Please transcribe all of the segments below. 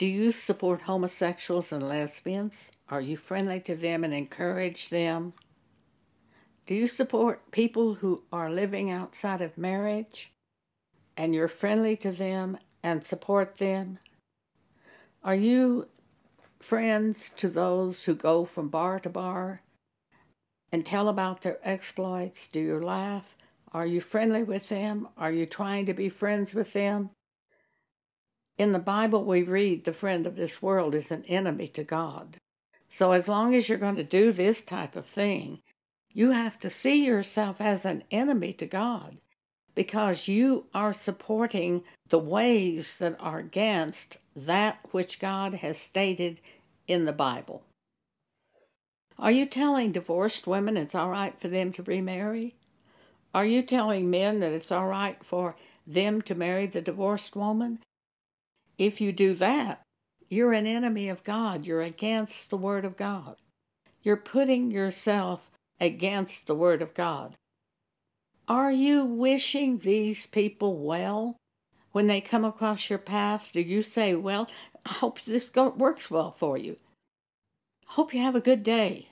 Do you support homosexuals and lesbians? Are you friendly to them and encourage them? Do you support people who are living outside of marriage and you're friendly to them and support them? Are you friends to those who go from bar to bar and tell about their exploits? Do you laugh? Are you friendly with them? Are you trying to be friends with them? In the Bible, we read the friend of this world is an enemy to God. So, as long as you're going to do this type of thing, you have to see yourself as an enemy to God because you are supporting the ways that are against that which God has stated in the Bible. Are you telling divorced women it's all right for them to remarry? Are you telling men that it's all right for them to marry the divorced woman? If you do that, you're an enemy of God. You're against the Word of God. You're putting yourself against the Word of God. Are you wishing these people well when they come across your path? Do you say, Well, I hope this works well for you? Hope you have a good day.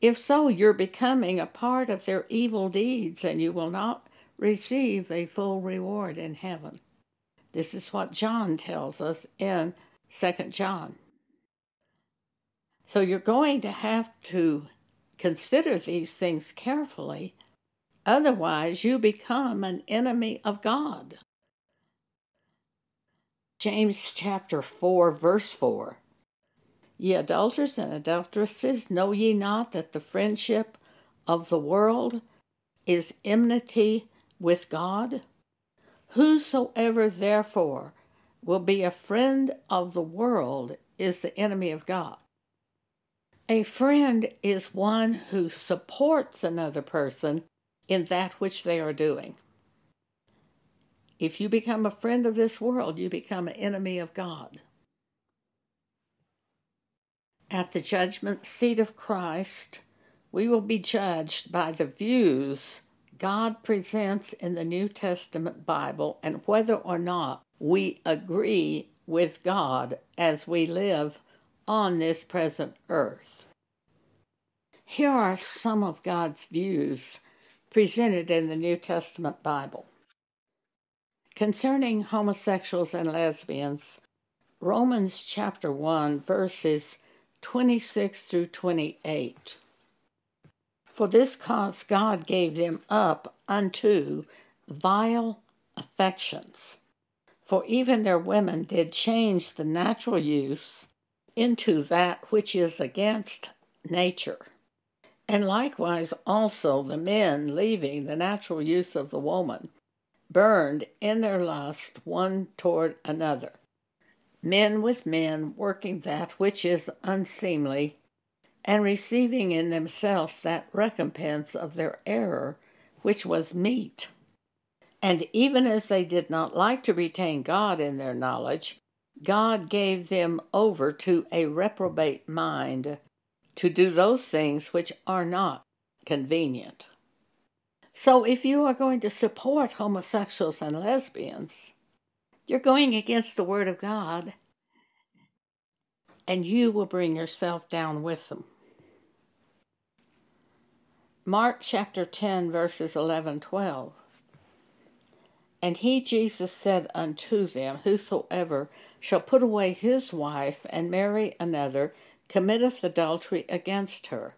If so, you're becoming a part of their evil deeds and you will not receive a full reward in heaven. This is what John tells us in 2 John. So you're going to have to consider these things carefully, otherwise, you become an enemy of God. James chapter 4, verse 4. Ye adulterers and adulteresses, know ye not that the friendship of the world is enmity with God? Whosoever therefore will be a friend of the world is the enemy of God. A friend is one who supports another person in that which they are doing. If you become a friend of this world, you become an enemy of God. At the judgment seat of Christ, we will be judged by the views God presents in the New Testament Bible and whether or not we agree with God as we live on this present earth. Here are some of God's views presented in the New Testament Bible. Concerning homosexuals and lesbians, Romans chapter 1, verses 26 through 28. For this cause God gave them up unto vile affections. For even their women did change the natural use into that which is against nature. And likewise also the men, leaving the natural use of the woman, burned in their lust one toward another. Men with men working that which is unseemly, and receiving in themselves that recompense of their error which was meet. And even as they did not like to retain God in their knowledge, God gave them over to a reprobate mind to do those things which are not convenient. So, if you are going to support homosexuals and lesbians, you're going against the Word of God, and you will bring yourself down with them. Mark chapter 10, verses 11 12. And he, Jesus, said unto them, Whosoever shall put away his wife and marry another committeth adultery against her.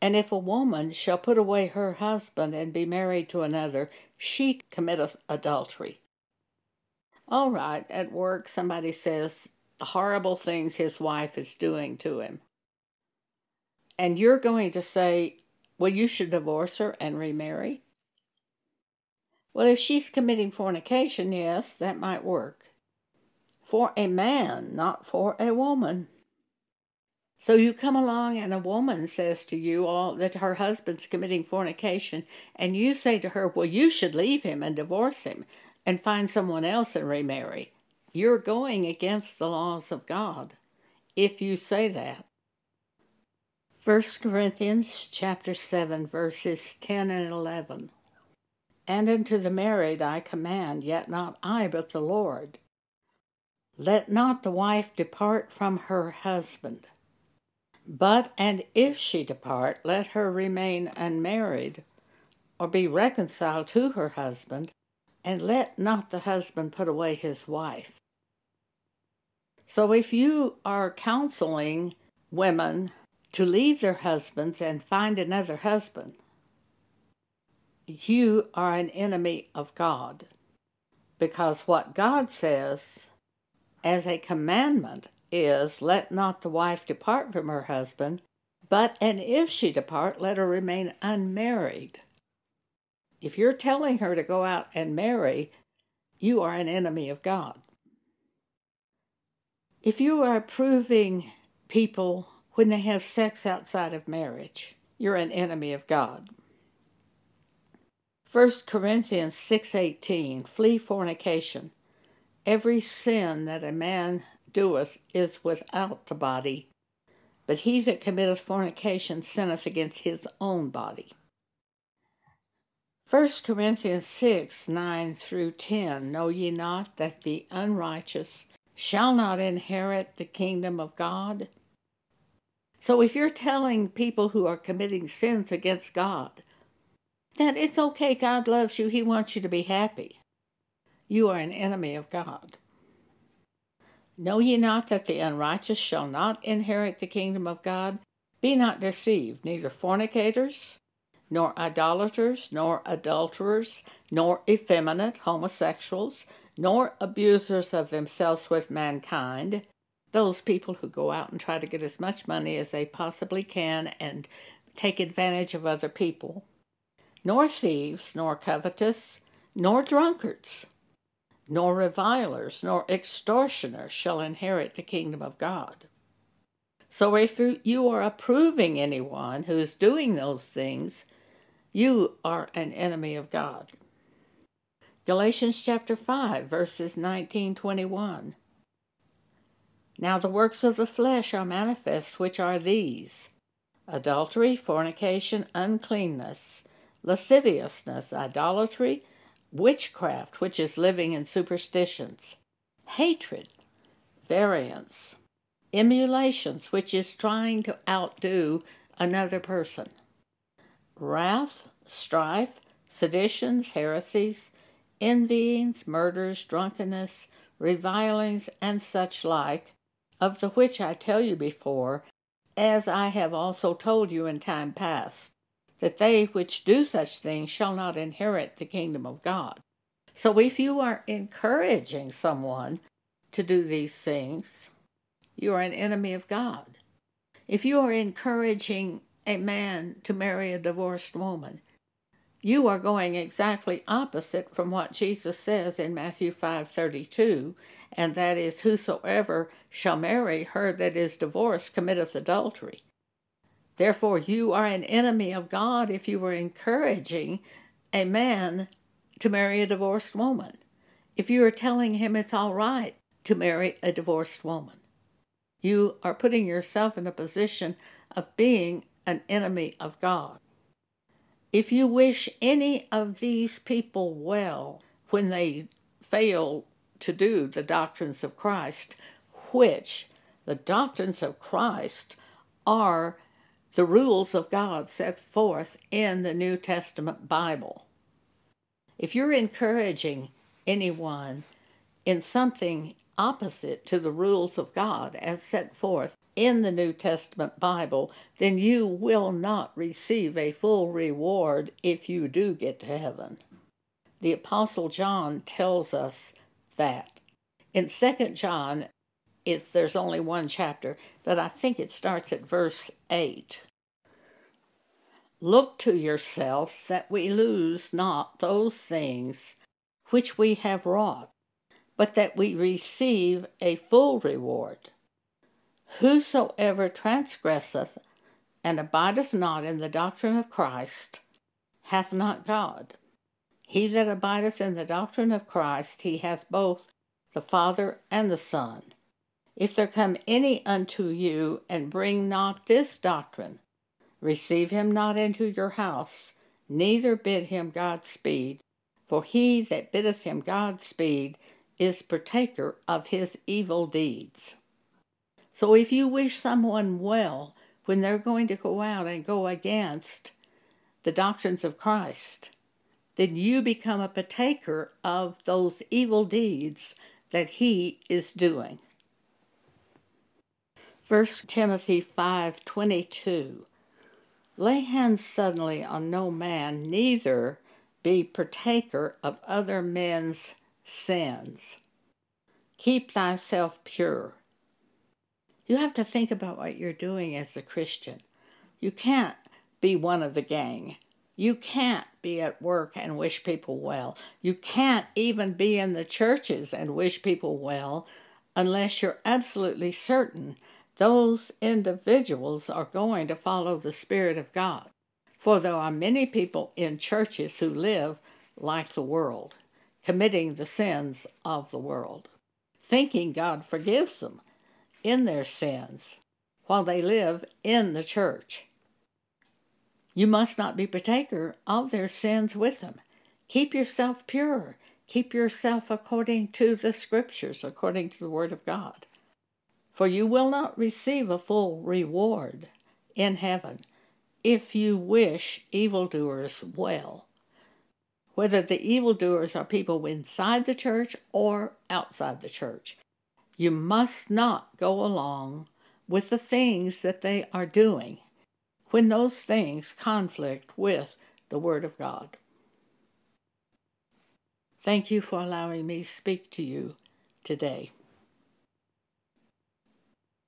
And if a woman shall put away her husband and be married to another, she committeth adultery. All right, at work, somebody says horrible things his wife is doing to him. And you're going to say, well, you should divorce her and remarry? Well, if she's committing fornication, yes, that might work. For a man, not for a woman. So you come along and a woman says to you all that her husband's committing fornication, and you say to her, Well, you should leave him and divorce him and find someone else and remarry. You're going against the laws of God if you say that. 1 Corinthians chapter 7 verses 10 and 11. And unto the married I command, yet not I, but the Lord. let not the wife depart from her husband. But, and if she depart, let her remain unmarried, or be reconciled to her husband, and let not the husband put away his wife. So, if you are counseling women to leave their husbands and find another husband, you are an enemy of God. Because what God says as a commandment is, Let not the wife depart from her husband, but and if she depart, let her remain unmarried. If you're telling her to go out and marry, you are an enemy of God. If you are approving people when they have sex outside of marriage, you're an enemy of God. 1 Corinthians 6:18 Flee fornication. Every sin that a man doeth is without the body, but he that committeth fornication sinneth against his own body. 1 Corinthians 6 9 through 10 Know ye not that the unrighteous shall not inherit the kingdom of God? So if you're telling people who are committing sins against God that it's okay, God loves you, He wants you to be happy, you are an enemy of God. Know ye not that the unrighteous shall not inherit the kingdom of God? Be not deceived, neither fornicators, nor idolaters, nor adulterers, nor effeminate homosexuals, nor abusers of themselves with mankind, those people who go out and try to get as much money as they possibly can and take advantage of other people, nor thieves, nor covetous, nor drunkards nor revilers, nor extortioners shall inherit the kingdom of God. So if you are approving anyone who is doing those things, you are an enemy of God. Galatians chapter 5, verses 19 21. Now the works of the flesh are manifest, which are these adultery, fornication, uncleanness, lasciviousness, idolatry, witchcraft, which is living in superstitions, hatred, variance, emulations, which is trying to outdo another person, wrath, strife, seditions, heresies, envyings, murders, drunkenness, revilings, and such like, of the which I tell you before, as I have also told you in time past, that they which do such things shall not inherit the kingdom of God. So if you are encouraging someone to do these things, you are an enemy of God. If you are encouraging a man to marry a divorced woman, you are going exactly opposite from what Jesus says in Matthew 5:32, and that is whosoever shall marry her that is divorced committeth adultery. Therefore, you are an enemy of God if you were encouraging a man to marry a divorced woman, if you are telling him it's all right to marry a divorced woman. You are putting yourself in a position of being an enemy of God. If you wish any of these people well when they fail to do the doctrines of Christ, which the doctrines of Christ are the rules of God set forth in the New Testament Bible. If you're encouraging anyone in something opposite to the rules of God as set forth in the New Testament Bible, then you will not receive a full reward if you do get to heaven. The Apostle John tells us that. In 2 John if there's only one chapter, but I think it starts at verse 8. Look to yourselves that we lose not those things which we have wrought, but that we receive a full reward. Whosoever transgresseth and abideth not in the doctrine of Christ hath not God. He that abideth in the doctrine of Christ, he hath both the Father and the Son. If there come any unto you and bring not this doctrine, receive him not into your house, neither bid him Godspeed. For he that biddeth him Godspeed is partaker of his evil deeds. So if you wish someone well when they're going to go out and go against the doctrines of Christ, then you become a partaker of those evil deeds that he is doing. 1 Timothy 5:22 Lay hands suddenly on no man neither be partaker of other men's sins. Keep thyself pure. You have to think about what you're doing as a Christian. You can't be one of the gang. You can't be at work and wish people well. You can't even be in the churches and wish people well unless you're absolutely certain those individuals are going to follow the Spirit of God. For there are many people in churches who live like the world, committing the sins of the world, thinking God forgives them in their sins while they live in the church. You must not be partaker of their sins with them. Keep yourself pure. Keep yourself according to the Scriptures, according to the Word of God. For you will not receive a full reward in heaven if you wish evildoers well. Whether the evildoers are people inside the church or outside the church, you must not go along with the things that they are doing when those things conflict with the Word of God. Thank you for allowing me speak to you today.